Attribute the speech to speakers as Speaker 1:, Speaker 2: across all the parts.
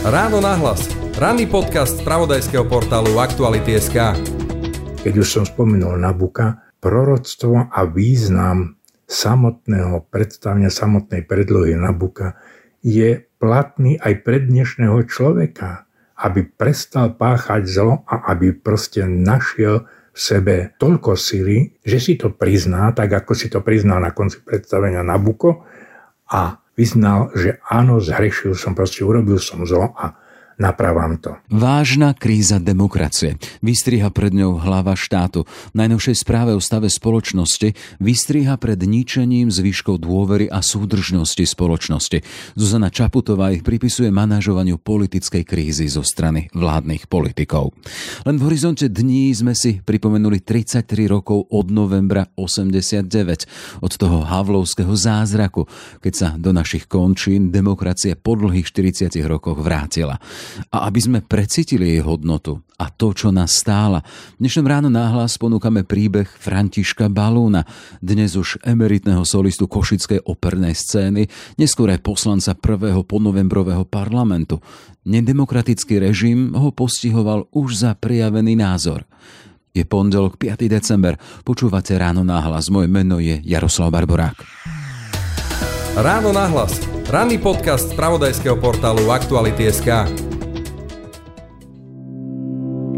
Speaker 1: Ráno nahlas. Ranný podcast z pravodajského portálu Aktuality.sk
Speaker 2: Keď už som spomenul Nabuka, proroctvo a význam samotného predstavenia, samotnej predlohy Nabuka je platný aj pre dnešného človeka, aby prestal páchať zlo a aby proste našiel v sebe toľko sily, že si to prizná, tak ako si to priznal na konci predstavenia Nabuko a vyznal, že áno, zhrešil som, proste urobil som zlo a napravám to.
Speaker 3: Vážna kríza demokracie. Vystriha pred ňou hlava štátu. V najnovšej správe o stave spoločnosti vystriha pred ničením zvyškov dôvery a súdržnosti spoločnosti. Zuzana Čaputová ich pripisuje manažovaniu politickej krízy zo strany vládnych politikov. Len v horizonte dní sme si pripomenuli 33 rokov od novembra 89, od toho havlovského zázraku, keď sa do našich končín demokracia po dlhých 40 rokoch vrátila a aby sme precítili jej hodnotu a to, čo nás stála. V dnešnom ráno náhlas ponúkame príbeh Františka Balúna, dnes už emeritného solistu Košickej opernej scény, neskôr aj poslanca prvého ponovembrového parlamentu. Nedemokratický režim ho postihoval už za prijavený názor. Je pondelok 5. december. Počúvate ráno náhlas. Moje meno je Jaroslav Barborák.
Speaker 1: Ráno nahlas. Ranný podcast z pravodajského portálu Aktuality.sk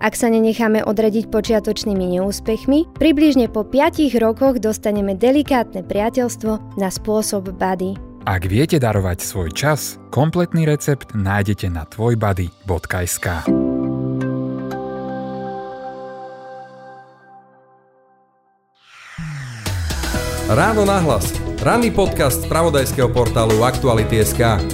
Speaker 4: Ak sa nenecháme odradiť počiatočnými neúspechmi, približne po 5 rokoch dostaneme delikátne priateľstvo na spôsob body.
Speaker 5: Ak viete darovať svoj čas, kompletný recept nájdete na tvojbody.sk.
Speaker 1: Ráno nahlas. Ranný podcast z pravodajského portálu Aktuality.sk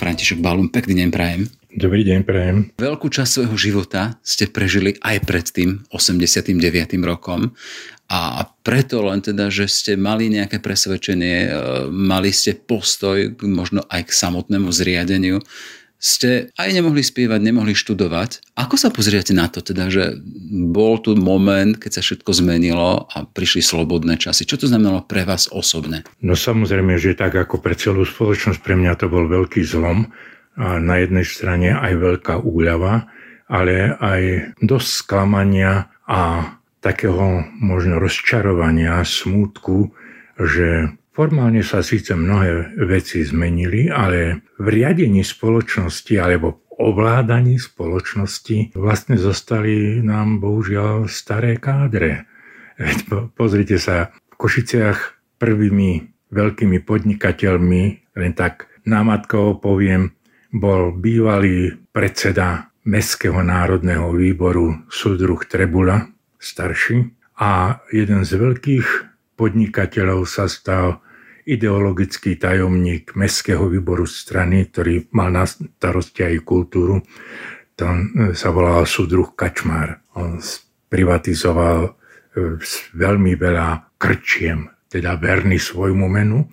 Speaker 3: František Balum, pekný deň prajem.
Speaker 2: Dobrý deň, prajem.
Speaker 3: Veľkú časť svojho života ste prežili aj pred tým 89. rokom a preto len teda, že ste mali nejaké presvedčenie, e, mali ste postoj možno aj k samotnému zriadeniu, ste aj nemohli spievať, nemohli študovať. Ako sa pozriete na to teda, že bol tu moment, keď sa všetko zmenilo a prišli slobodné časy? Čo to znamenalo pre vás osobne?
Speaker 2: No samozrejme, že tak ako pre celú spoločnosť, pre mňa to bol veľký zlom, a na jednej strane aj veľká úľava, ale aj dosť sklamania a takého možno rozčarovania, smútku, že formálne sa síce mnohé veci zmenili, ale v riadení spoločnosti alebo v ovládaní spoločnosti vlastne zostali nám bohužiaľ staré kádre. Pozrite sa, v Košiciach prvými veľkými podnikateľmi, len tak námatkovo poviem, bol bývalý predseda Mestského národného výboru súdruh Trebula, starší, a jeden z veľkých podnikateľov sa stal ideologický tajomník Mestského výboru strany, ktorý mal na starosti aj kultúru. Tam e, sa volal súdruh Kačmár. On privatizoval e, veľmi veľa krčiem, teda verný svojmu menu.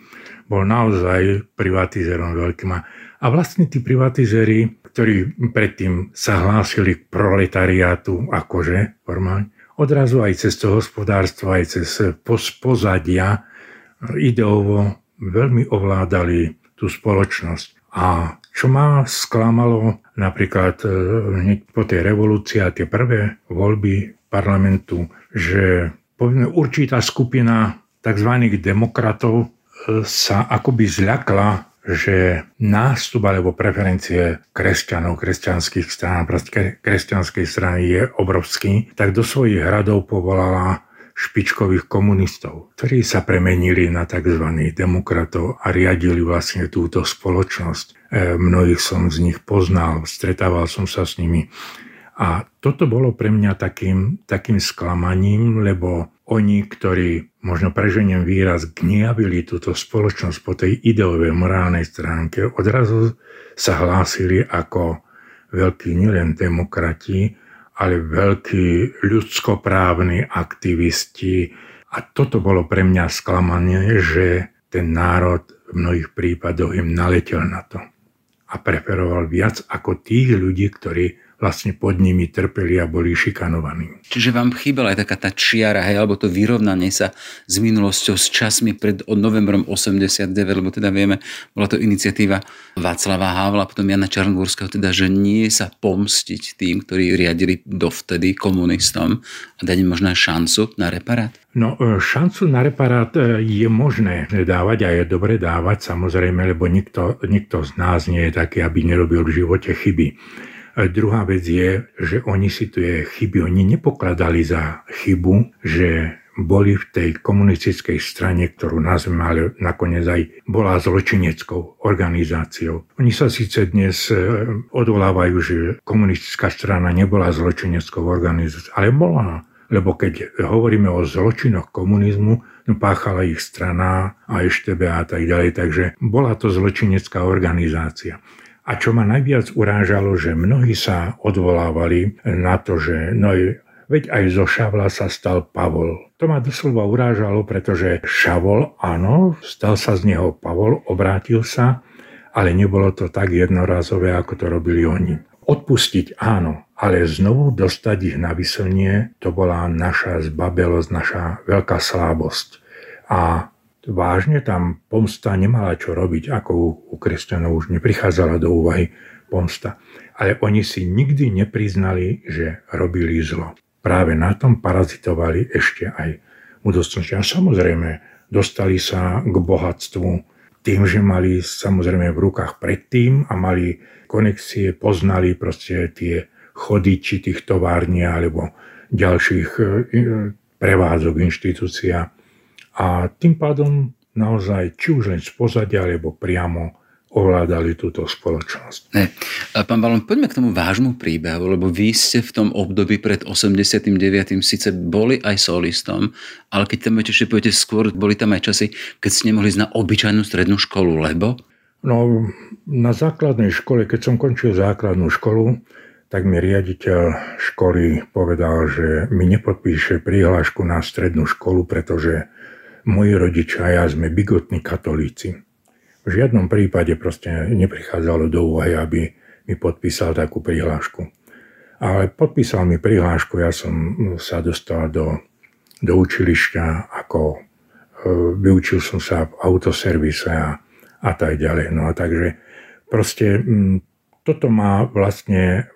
Speaker 2: Bol naozaj privatizerom veľkým. Vlastne tí privatizéri, ktorí predtým sa hlásili k proletariátu, akože formálne, odrazu aj cez to hospodárstvo, aj cez pozadia ideovo veľmi ovládali tú spoločnosť. A čo ma sklamalo napríklad e, hneď po tej revolúcii a tie prvé voľby parlamentu, že povedzme určitá skupina tzv. demokratov e, sa akoby zľakla že nástup alebo preferencie kresťanov, kresťanských strán, kresťanskej strany je obrovský, tak do svojich hradov povolala špičkových komunistov, ktorí sa premenili na tzv. demokratov a riadili vlastne túto spoločnosť. E, mnohých som z nich poznal, stretával som sa s nimi. A toto bolo pre mňa takým, takým sklamaním, lebo oni, ktorí, možno preženiem výraz, gniavili túto spoločnosť po tej ideovej morálnej stránke, odrazu sa hlásili ako veľkí nielen demokrati, ale veľkí ľudskoprávni aktivisti. A toto bolo pre mňa sklamanie, že ten národ v mnohých prípadoch im naletel na to a preferoval viac ako tých ľudí, ktorí vlastne pod nimi trpeli a boli šikanovaní.
Speaker 3: Čiže vám chýbala aj taká tá čiara, hej, alebo to vyrovnanie sa s minulosťou, s časmi pred od novembrom 89, lebo teda vieme, bola to iniciatíva Václava Havla, potom Jana Čarnogórského, teda, že nie sa pomstiť tým, ktorí riadili dovtedy komunistom a dať im možná šancu na reparát?
Speaker 2: No, e, šancu na reparát e, je možné dávať a je dobre dávať, samozrejme, lebo nikto, nikto z nás nie je taký, aby nerobil v živote chyby. Druhá vec je, že oni si tie chyby, oni nepokladali za chybu, že boli v tej komunistickej strane, ktorú nazveme, nakoniec aj bola zločineckou organizáciou. Oni sa síce dnes e, odvolávajú, že komunistická strana nebola zločineckou organizáciou, ale bola. Lebo keď hovoríme o zločinoch komunizmu, no páchala ich strana a ešte a tak ďalej, takže bola to zločinecká organizácia. A čo ma najviac urážalo, že mnohí sa odvolávali na to, že no, veď aj zo Šavla sa stal Pavol. To ma doslova urážalo, pretože Šavol, áno, stal sa z neho Pavol, obrátil sa, ale nebolo to tak jednorazové, ako to robili oni. Odpustiť áno, ale znovu dostať ich na vyselnie, to bola naša zbabelosť, naša veľká slábosť. A vážne tam pomsta nemala čo robiť, ako u, kresťanov už neprichádzala do úvahy pomsta. Ale oni si nikdy nepriznali, že robili zlo. Práve na tom parazitovali ešte aj budúcnosti. A samozrejme, dostali sa k bohatstvu tým, že mali samozrejme v rukách predtým a mali konexie, poznali proste tie chody či tých tovární alebo ďalších e, prevádzok inštitúcia a tým pádom naozaj či už len z pozadia, alebo priamo ovládali túto spoločnosť.
Speaker 3: Ne. Pán Balon, poďme k tomu vášmu príbehu, lebo vy ste v tom období pred 89. síce boli aj solistom, ale keď tam ešte poviete skôr, boli tam aj časy, keď ste nemohli ísť na obyčajnú strednú školu, lebo?
Speaker 2: No, na základnej škole, keď som končil základnú školu, tak mi riaditeľ školy povedal, že mi nepodpíše prihlášku na strednú školu, pretože moji rodičia a ja sme bigotní katolíci. V žiadnom prípade proste neprichádzalo do úvahy, aby mi podpísal takú prihlášku. Ale podpísal mi prihlášku, ja som sa dostal do, do učilišťa, ako e, vyučil som sa v autoservise a, a tak ďalej. No a takže proste toto ma vlastne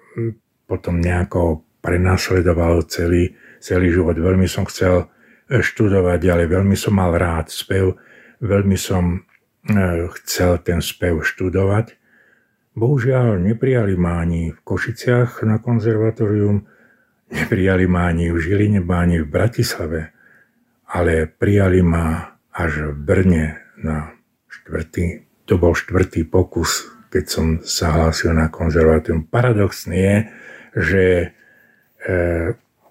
Speaker 2: potom nejako prenasledovalo celý, celý život. Veľmi som chcel študovať ďalej. Veľmi som mal rád spev, veľmi som e, chcel ten spev študovať. Bohužiaľ, neprijali ma ani v Košiciach na konzervatórium, neprijali ma ani v Žiline, ani v Bratislave, ale prijali ma až v Brne na štvrtý, to bol štvrtý pokus, keď som sa hlásil na konzervatórium. Paradoxné je, že e,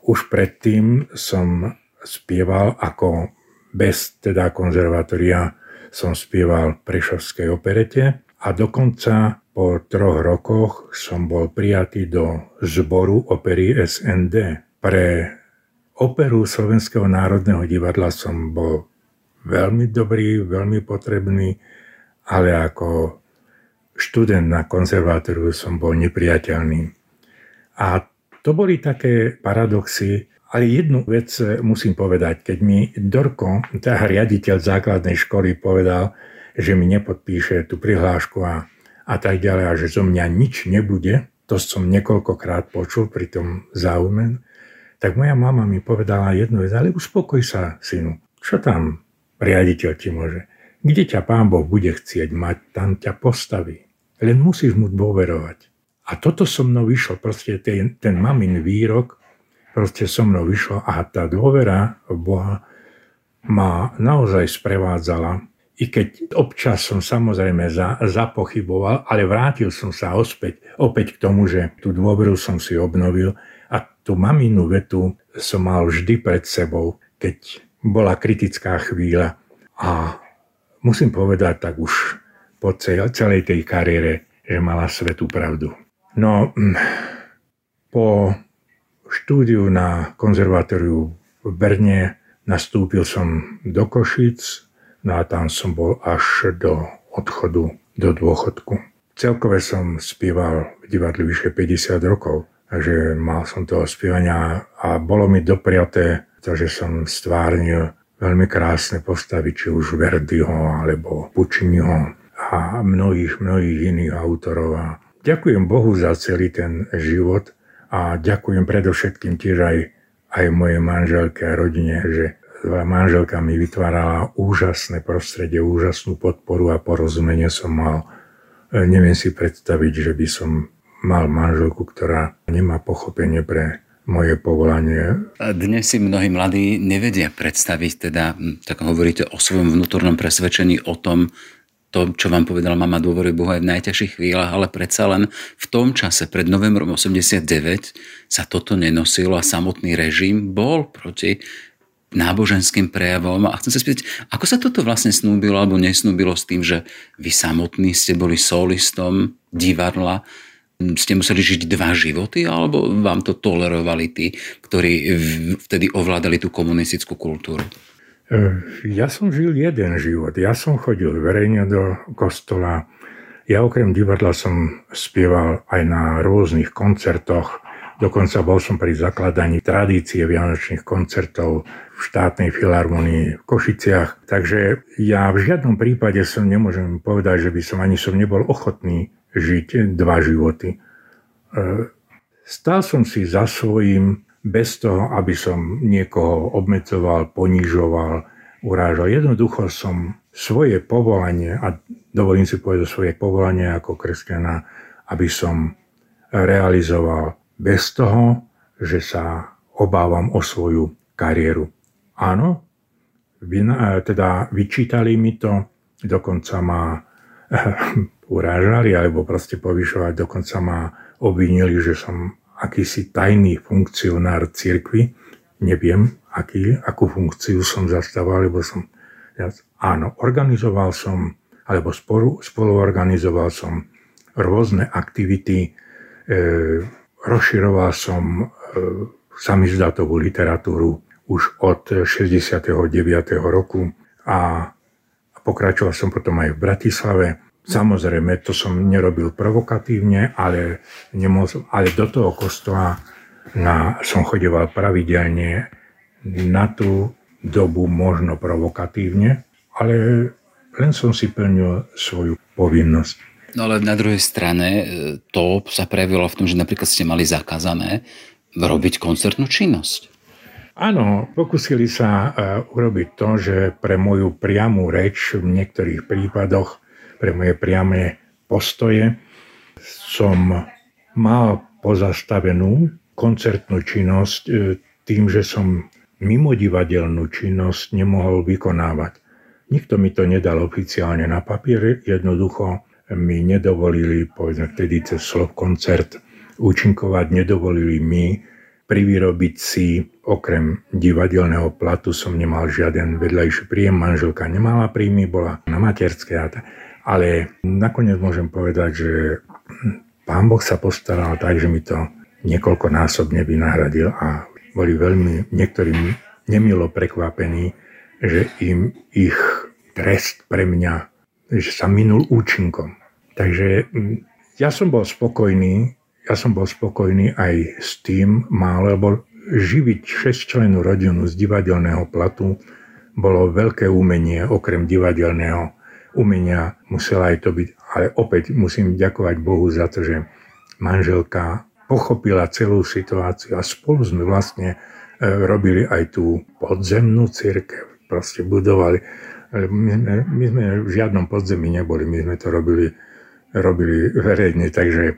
Speaker 2: už predtým som spieval ako bez teda konzervatória som spieval v Prešovskej operete a dokonca po troch rokoch som bol prijatý do zboru opery SND. Pre operu Slovenského národného divadla som bol veľmi dobrý, veľmi potrebný, ale ako študent na konzervatóriu som bol nepriateľný. A to boli také paradoxy, ale jednu vec musím povedať, keď mi Dorko, tá riaditeľ základnej školy, povedal, že mi nepodpíše tú prihlášku a, a tak ďalej, a že zo mňa nič nebude, to som niekoľkokrát počul pri tom záujme, tak moja mama mi povedala jednu vec, ale uspokoj sa, synu, čo tam riaditeľ ti môže? Kde ťa pán Boh bude chcieť mať, tam ťa postaví. Len musíš mu dôverovať. A toto so mnou vyšlo, proste ten, ten mamin výrok, proste so mnou vyšlo a tá dôvera v Boha ma naozaj sprevádzala. I keď občas som samozrejme za, zapochyboval, ale vrátil som sa ospäť, opäť k tomu, že tú dôveru som si obnovil a tú maminu vetu som mal vždy pred sebou, keď bola kritická chvíľa. A musím povedať tak už po celej tej kariére, že mala svetú pravdu. No, mm, po štúdiu na konzervatóriu v Berne nastúpil som do Košic, no a tam som bol až do odchodu do dôchodku. Celkové som spieval v divadle vyše 50 rokov, takže mal som toho spievania a bolo mi dopriaté, že som stvárnil veľmi krásne postavy, či už Verdiho alebo Pucciniho a mnohých, mnohých iných autorov. A ďakujem Bohu za celý ten život a ďakujem predovšetkým tiež aj, aj mojej manželke a rodine, že manželka mi vytvárala úžasné prostredie, úžasnú podporu a porozumenie som mal. E, neviem si predstaviť, že by som mal manželku, ktorá nemá pochopenie pre moje povolanie.
Speaker 3: Dnes si mnohí mladí nevedia predstaviť, teda, tak hovoríte o svojom vnútornom presvedčení o tom, to, čo vám povedala mama dôvery Boha aj v najťažších chvíľach, ale predsa len v tom čase, pred novembrom 89, sa toto nenosilo a samotný režim bol proti náboženským prejavom. A chcem sa spýtať, ako sa toto vlastne snúbilo alebo nesnúbilo s tým, že vy samotní ste boli solistom divadla, ste museli žiť dva životy, alebo vám to tolerovali tí, ktorí vtedy ovládali tú komunistickú kultúru?
Speaker 2: E, ja som žil jeden život. Ja som chodil verejne do kostola. Ja okrem divadla som spieval aj na rôznych koncertoch. Dokonca bol som pri zakladaní tradície vianočných koncertov v štátnej filharmonii v Košiciach. Takže ja v žiadnom prípade som nemôžem povedať, že by som ani som nebol ochotný žiť dva životy. E, stal som si za svojím bez toho, aby som niekoho obmedzoval, ponižoval, urážal. Jednoducho som svoje povolanie, a dovolím si povedať svoje povolanie ako kresťana, aby som realizoval bez toho, že sa obávam o svoju kariéru. Áno, teda vyčítali mi to, dokonca ma urážali alebo proste povyšovať, dokonca ma obvinili, že som akýsi tajný funkcionár cirkvy. Neviem, aký, akú funkciu som zastával, lebo som... Ja, áno, organizoval som, alebo spolu, spoluorganizoval som rôzne aktivity, e, rozširoval som e, samizdatovú literatúru už od 69. roku a pokračoval som potom aj v Bratislave. Samozrejme, to som nerobil provokatívne, ale, nemohol, ale do toho kostola na, som chodeval pravidelne na tú dobu možno provokatívne, ale len som si plnil svoju povinnosť.
Speaker 3: No ale na druhej strane e, to sa prejavilo v tom, že napríklad ste mali zakázané robiť koncertnú činnosť.
Speaker 2: Áno, pokúsili sa e, urobiť to, že pre moju priamú reč v niektorých prípadoch pre moje priame postoje, som mal pozastavenú koncertnú činnosť e, tým, že som mimo divadelnú činnosť nemohol vykonávať. Nikto mi to nedal oficiálne na papier, jednoducho mi nedovolili, povedzme vtedy cez slov koncert, účinkovať, nedovolili mi privyrobiť si, okrem divadelného platu som nemal žiaden vedľajší príjem, manželka nemala príjmy, bola na materskej a. Ale nakoniec môžem povedať, že pán Boh sa postaral tak, že mi to niekoľkonásobne vynahradil a boli veľmi niektorým nemilo prekvapení, že im ich trest pre mňa že sa minul účinkom. Takže mm, ja som bol spokojný, ja som bol spokojný aj s tým málo, lebo živiť 6 členú rodinu z divadelného platu bolo veľké umenie, okrem divadelného umenia musela aj to byť. Ale opäť musím ďakovať Bohu za to, že manželka pochopila celú situáciu a spolu sme vlastne e, robili aj tú podzemnú církev. Proste budovali. My sme, my sme v žiadnom podzemí neboli, my sme to robili, robili verejne, takže e,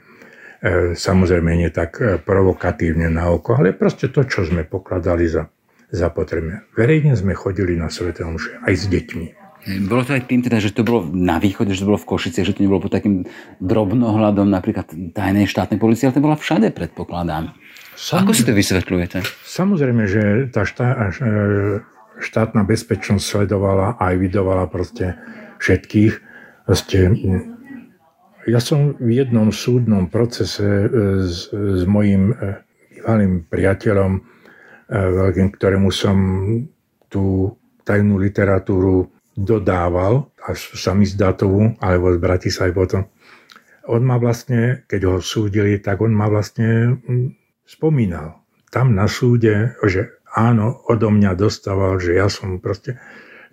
Speaker 2: samozrejme nie tak e, provokatívne na oko, ale proste to, čo sme pokladali za, za potrebné. Verejne sme chodili na Svete Omše aj s deťmi.
Speaker 3: Bolo to aj tým, teda, že to bolo na východe, že to bolo v Košice, že to nebolo pod takým drobnohľadom napríklad tajnej štátnej policie, ale to bola všade, predpokladám. Sam... Ako si to vysvetľujete?
Speaker 2: Samozrejme, že tá štá, e, štátna bezpečnosť sledovala a aj vydovala proste všetkých. Proste, ja som v jednom súdnom procese e, s, s mojim e, bývalým priateľom, veľkým, ktorému som tú tajnú literatúru dodával, až sa mi zdatovú, alebo z Bratislavy potom. On ma vlastne, keď ho súdili, tak on ma vlastne hm, spomínal. Tam na súde, že áno, odo mňa dostával, že ja som proste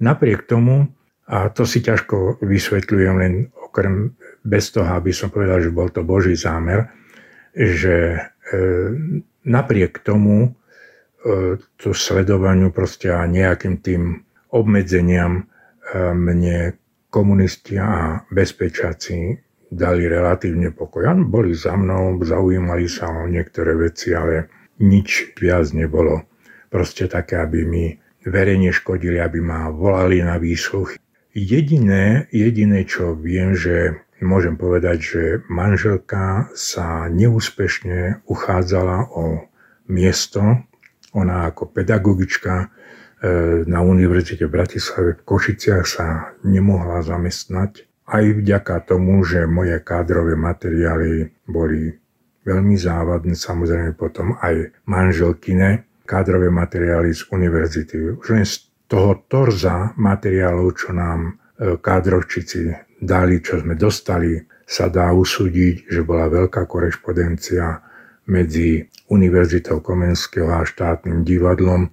Speaker 2: napriek tomu, a to si ťažko vysvetľujem len okrem bez toho, aby som povedal, že bol to Boží zámer, že e, napriek tomu e, to sledovaniu proste a nejakým tým obmedzeniam mne komunisti a bezpečáci dali relatívne pokoj. Ano, boli za mnou, zaujímali sa o niektoré veci, ale nič viac nebolo proste také, aby mi verejne škodili, aby ma volali na výsluch. Jediné, jediné, čo viem, že môžem povedať, že manželka sa neúspešne uchádzala o miesto. Ona ako pedagogička na Univerzite v Bratislave v Košiciach sa nemohla zamestnať. Aj vďaka tomu, že moje kádrové materiály boli veľmi závadné, samozrejme potom aj manželkine kádrové materiály z univerzity. Už len z toho torza materiálov, čo nám e, kádrovčici dali, čo sme dostali, sa dá usúdiť, že bola veľká korešpondencia medzi Univerzitou Komenského a štátnym divadlom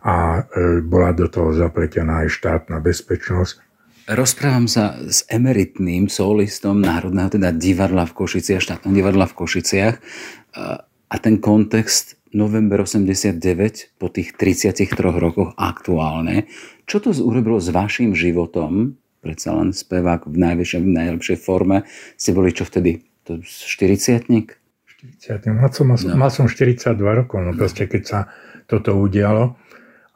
Speaker 2: a e, bola do toho zapletená aj štátna bezpečnosť.
Speaker 3: Rozprávam sa s emeritným solistom Národného teda divadla v Košiciach, štátneho divadla v Košiciach a ten kontext november 89 po tých 33 rokoch aktuálne. Čo to urobilo s vašim životom? predsa len spevák v najväčšej, v najlepšej forme. Ste boli čo vtedy? To 40
Speaker 2: 40 mal som, no. mal som 42 rokov, no, no proste keď sa toto udialo.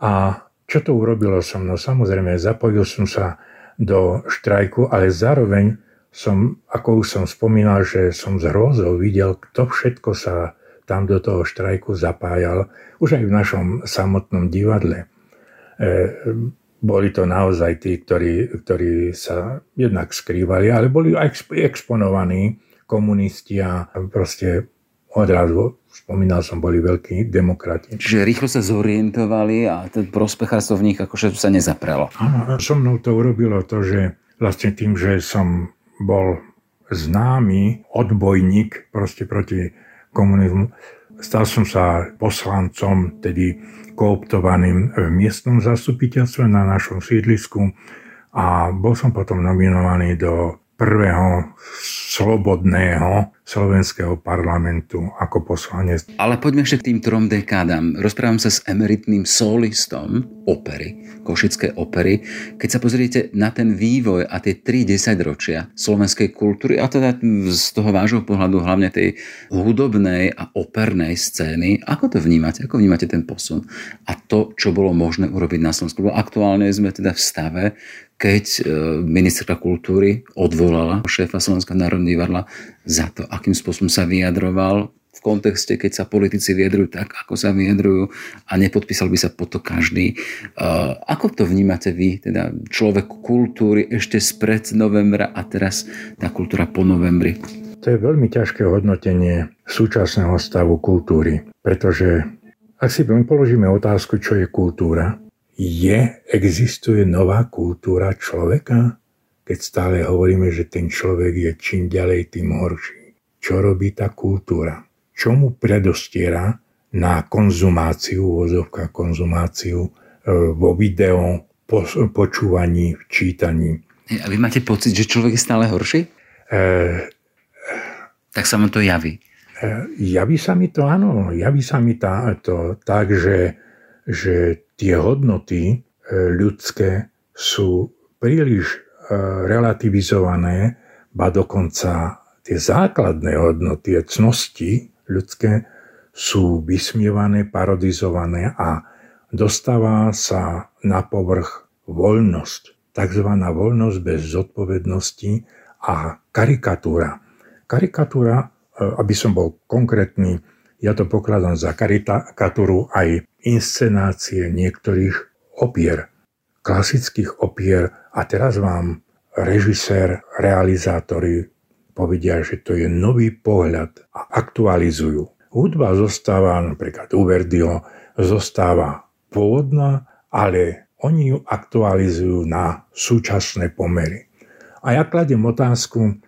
Speaker 2: A čo to urobilo so mnou? Samozrejme, zapojil som sa do štrajku, ale zároveň som, ako už som spomínal, že som z hrozou videl, kto všetko sa tam do toho štrajku zapájal, už aj v našom samotnom divadle. E, boli to naozaj tí, ktorí, ktorí sa jednak skrývali, ale boli aj exponovaní komunisti a proste odrazu, spomínal som, boli veľkí demokrati.
Speaker 3: Čiže rýchlo sa zorientovali a ten prospechárstvo v nich akože sa nezaprelo.
Speaker 2: Áno, so mnou to urobilo to, že vlastne tým, že som bol známy odbojník proste proti komunizmu, stal som sa poslancom, tedy kooptovaným v miestnom zastupiteľstve na našom sídlisku a bol som potom nominovaný do prvého slobodného slovenského parlamentu ako poslanec.
Speaker 3: Ale poďme ešte k tým trom dekádam. Rozprávam sa s emeritným solistom opery, Košické opery. Keď sa pozriete na ten vývoj a tie tri desaťročia slovenskej kultúry, a teda z toho vášho pohľadu hlavne tej hudobnej a opernej scény, ako to vnímate? Ako vnímate ten posun? A to, čo bolo možné urobiť na Slovensku? Lebo aktuálne sme teda v stave, keď e, ministerka kultúry odvolala šéfa Slovenského národného divadla za to, akým spôsobom sa vyjadroval v kontexte, keď sa politici vyjadrujú tak, ako sa vyjadrujú a nepodpísal by sa po to každý. E, ako to vnímate vy, teda človek kultúry ešte spred novembra a teraz tá kultúra po novembri?
Speaker 2: To je veľmi ťažké hodnotenie súčasného stavu kultúry, pretože ak si položíme otázku, čo je kultúra, je, existuje nová kultúra človeka? Keď stále hovoríme, že ten človek je čím ďalej, tým horší. Čo robí tá kultúra? Čo mu predostiera na konzumáciu, vozovka konzumáciu e, vo video, po, počúvaní, čítaní.
Speaker 3: A vy máte pocit, že človek je stále horší? E, tak sa mu to javí.
Speaker 2: E, javí sa mi to, áno. Javí sa mi tá, to tak, že, že tie hodnoty e, ľudské sú príliš e, relativizované, ba dokonca tie základné hodnoty, cnosti ľudské sú vysmievané, parodizované a dostáva sa na povrch voľnosť, tzv. voľnosť bez zodpovednosti a karikatúra. Karikatúra, e, aby som bol konkrétny, ja to pokladám za karikatúru aj inscenácie niektorých opier, klasických opier a teraz vám režisér, realizátori povedia, že to je nový pohľad a aktualizujú. hudba zostáva, napríklad u Verdiho, zostáva pôvodná, ale oni ju aktualizujú na súčasné pomery. A ja kladem otázku,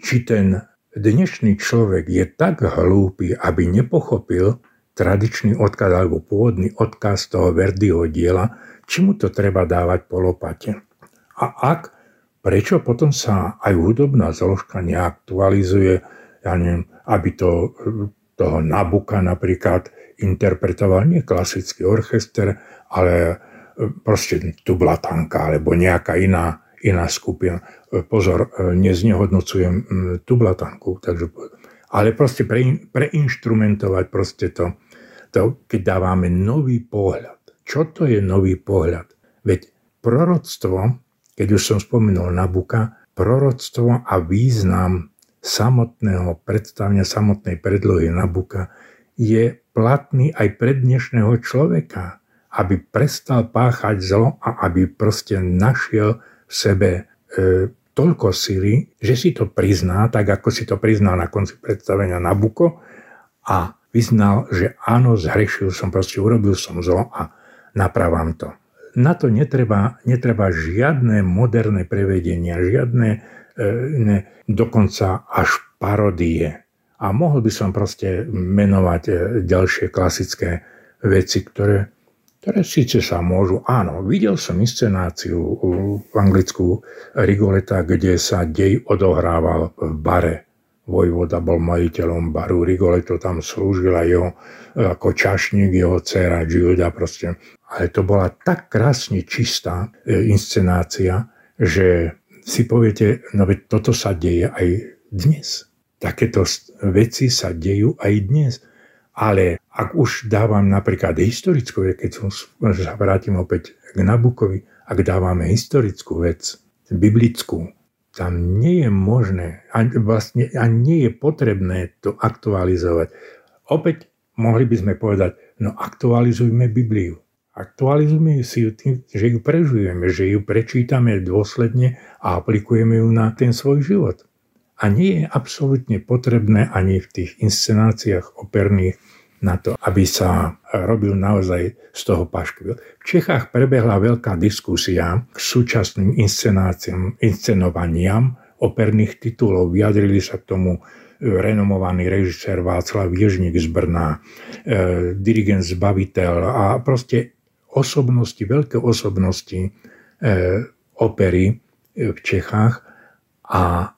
Speaker 2: či ten dnešný človek je tak hlúpy, aby nepochopil tradičný odkaz alebo pôvodný odkaz toho Verdiho diela, či mu to treba dávať po lopate. A ak, prečo potom sa aj hudobná zložka neaktualizuje, ja neviem, aby to, toho Nabuka napríklad interpretoval nie klasický orchester, ale proste tublatanka alebo nejaká iná, iná skupina. Pozor, neznehodnocujem tublatanku, takže, ale proste pre, preinštrumentovať proste to, to, keď dávame nový pohľad čo to je nový pohľad? Veď proroctvo, keď už som spomenul Nabuka, proroctvo a význam samotného predstavenia, samotnej predlohy Nabuka je platný aj pre dnešného človeka, aby prestal páchať zlo a aby proste našiel v sebe e, toľko sily, že si to prizná, tak ako si to priznal na konci predstavenia Nabuko a vyznal, že áno, zhrešil som, proste urobil som zlo a napravám to. Na to netreba, netreba žiadne moderné prevedenia, žiadne ne, dokonca až parodie. A mohol by som proste menovať e, ďalšie klasické veci, ktoré, ktoré síce sa môžu... Áno, videl som inscenáciu v Anglicku Rigoleta, kde sa dej odohrával v bare Vojvoda bol majiteľom baru, Rigoletto tam slúžil a jeho ako čašník, jeho dcera Gilda proste. Ale to bola tak krásne čistá e, inscenácia, že si poviete, no veď toto sa deje aj dnes. Takéto veci sa dejú aj dnes. Ale ak už dávam napríklad historickú, keď som, sa vrátim opäť k Nabukovi, ak dávame historickú vec, biblickú, tam nie je možné, ani, vlastne ani nie je potrebné to aktualizovať. Opäť mohli by sme povedať, no aktualizujme Bibliu. Aktualizujme si ju tým, že ju prežujeme, že ju prečítame dôsledne a aplikujeme ju na ten svoj život. A nie je absolútne potrebné ani v tých inscenáciách operných na to, aby sa robil naozaj z toho paškvil. V Čechách prebehla veľká diskusia k súčasným inscenáciám, inscenovaniam operných titulov. Vyjadrili sa k tomu e, renomovaný režisér Václav Ježník z Brna, e, dirigent Zbaviteľ a proste osobnosti, veľké osobnosti e, opery e, v Čechách a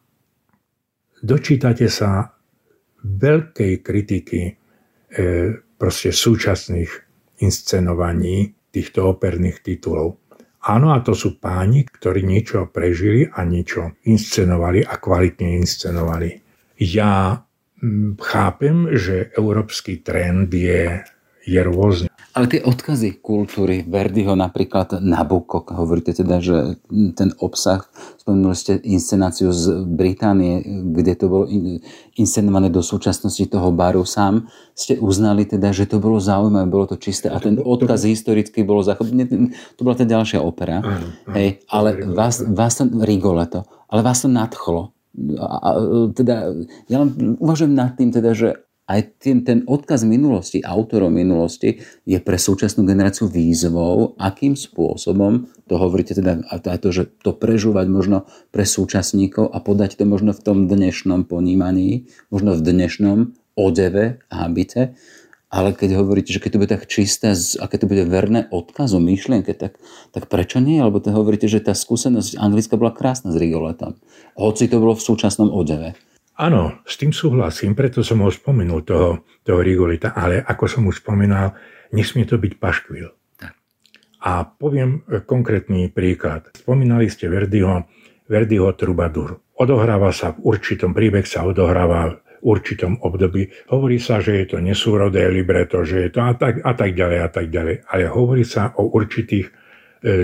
Speaker 2: dočítate sa veľkej kritiky proste súčasných inscenovaní týchto operných titulov. Áno, a to sú páni, ktorí niečo prežili a niečo inscenovali a kvalitne inscenovali. Ja chápem, že európsky trend je, je rôzny.
Speaker 3: Ale tie odkazy kultúry, Verdiho napríklad Nabokok, hovoríte teda, že ten obsah, spomenuli ste inscenáciu z Británie, kde to bolo inscenované do súčasnosti toho baru sám, ste uznali teda, že to bolo zaujímavé, bolo to čisté a ten odkaz historicky bolo zachovaný. To bola tá ďalšia opera, hej, ale vás, vás to, Rigoletto, ale vás to nadchlo. A, a, teda, ja len uvažujem nad tým teda, že aj ten, ten odkaz minulosti, autorov minulosti je pre súčasnú generáciu výzvou, akým spôsobom, to hovoríte teda aj to, že to prežúvať možno pre súčasníkov a podať to možno v tom dnešnom ponímaní, možno v dnešnom odeve a habite, ale keď hovoríte, že keď to bude tak čisté a keď to bude verné odkazu, myšlienke, tak, tak prečo nie? Lebo to hovoríte, že tá skúsenosť anglická bola krásna s Rigoletom. Hoci to bolo v súčasnom odeve.
Speaker 2: Áno, s tým súhlasím, preto som ho spomenul, toho, toho Rigolita, ale ako som už spomínal, nesmie to byť paškvil. A poviem e, konkrétny príklad. Spomínali ste Verdiho, Verdiho Trubadur. Odohráva sa v určitom, príbeh sa odohráva v určitom období. Hovorí sa, že je to nesúrodé libreto, že je to a tak, a tak ďalej a tak ďalej. Ale hovorí sa o určitých e,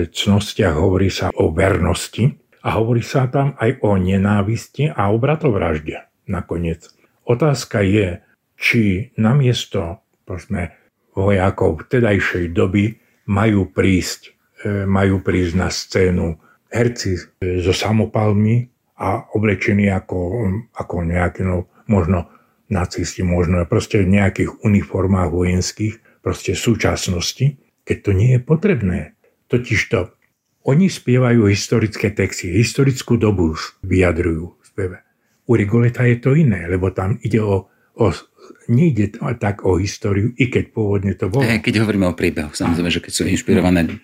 Speaker 2: cnostiach, hovorí sa o vernosti, a hovorí sa tam aj o nenávisti a o bratovražde nakoniec. Otázka je, či namiesto prosme, vojakov tedajšej doby majú prísť, e, majú prísť na scénu herci so samopalmi a oblečení ako, ako nejaký, no, možno nacisti možno, proste v nejakých uniformách vojenských, proste súčasnosti, keď to nie je potrebné. Totižto oni spievajú historické texty, historickú dobu vyjadrujú v speve. U Rigoleta je to iné, lebo tam ide o, o nejde tak o históriu, i keď pôvodne to bolo.
Speaker 3: Keď hovoríme o príbehoch, samozrejme, že keď sú inšpirované.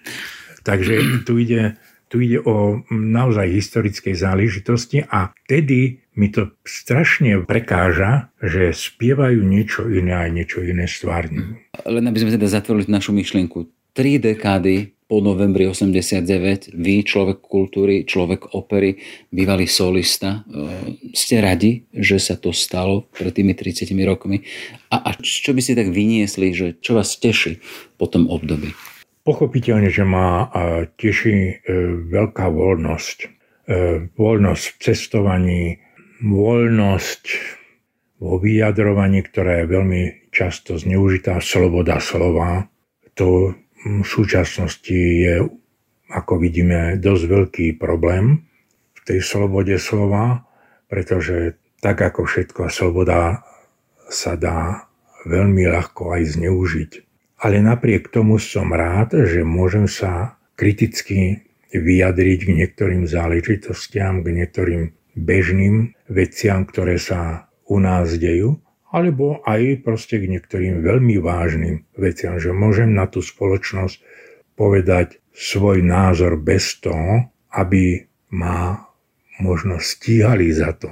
Speaker 2: Takže tu ide, tu ide o naozaj historickej záležitosti a vtedy mi to strašne prekáža, že spievajú niečo iné a niečo iné stvárňujú.
Speaker 3: Len aby sme teda zatvorili našu myšlienku. Tri dekády po novembri 89, vy, človek kultúry, človek opery, bývalý solista, e, ste radi, že sa to stalo pred tými 30 rokmi? A, a čo by ste tak vyniesli, že čo vás teší po tom období?
Speaker 2: Pochopiteľne, že ma e, teší e, veľká voľnosť. Voľnosť v cestovaní, voľnosť vo vyjadrovaní, ktorá je veľmi často zneužitá, sloboda slova. To v súčasnosti je, ako vidíme, dosť veľký problém v tej slobode slova, pretože tak ako všetko sloboda sa dá veľmi ľahko aj zneužiť. Ale napriek tomu som rád, že môžem sa kriticky vyjadriť k niektorým záležitostiam, k niektorým bežným veciam, ktoré sa u nás dejú alebo aj proste k niektorým veľmi vážnym veciam, že môžem na tú spoločnosť povedať svoj názor bez toho, aby ma možno stíhali za to.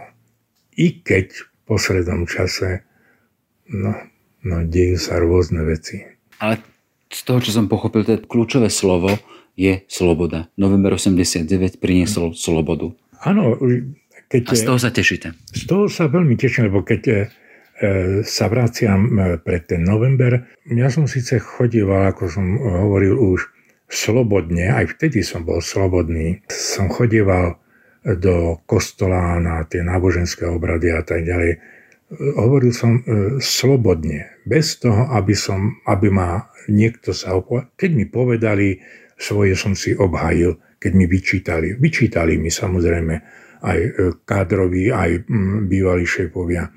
Speaker 2: I keď v poslednom čase no, no dejú sa rôzne veci.
Speaker 3: Ale z toho, čo som pochopil, to kľúčové slovo je sloboda. November 89 priniesol slobodu.
Speaker 2: Áno.
Speaker 3: Keď, A z toho sa tešíte?
Speaker 2: Z toho sa veľmi teším, lebo keď E, sa vraciam e, pred ten november. Ja som síce chodíval, ako som hovoril už, slobodne, aj vtedy som bol slobodný. Som chodíval do kostola na tie náboženské obrady a tak ďalej. Hovoril som e, slobodne, bez toho, aby, som, aby ma niekto sa opovedal. Keď mi povedali, svoje som si obhajil, keď mi vyčítali. Vyčítali mi samozrejme aj kádroví, aj bývalí šéfovia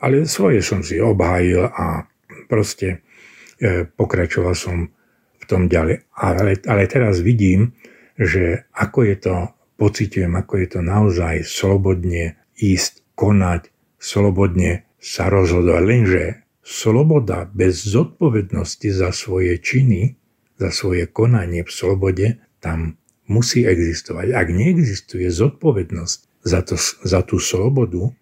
Speaker 2: ale svoje som si obhájil a proste e, pokračoval som v tom ďalej. Ale, ale teraz vidím, že ako je to, pocitujem, ako je to naozaj slobodne ísť, konať, slobodne sa rozhodovať. Lenže sloboda bez zodpovednosti za svoje činy, za svoje konanie v slobode, tam musí existovať. Ak neexistuje zodpovednosť za, to, za tú slobodu,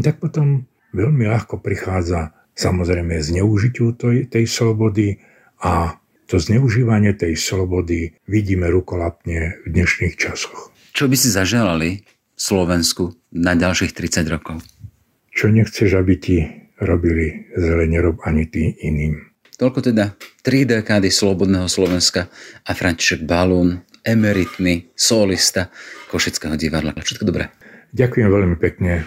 Speaker 2: tak potom veľmi ľahko prichádza samozrejme zneužitiu tej, tej slobody a to zneužívanie tej slobody vidíme rukolapne v dnešných časoch.
Speaker 3: Čo by si zaželali Slovensku na ďalších 30 rokov?
Speaker 2: Čo nechceš, aby ti robili zle, nerob ani ty iným.
Speaker 3: Toľko teda 3 dekády Slobodného Slovenska a František Balún, emeritný solista Košického divadla. Všetko dobré.
Speaker 2: Ďakujem veľmi pekne.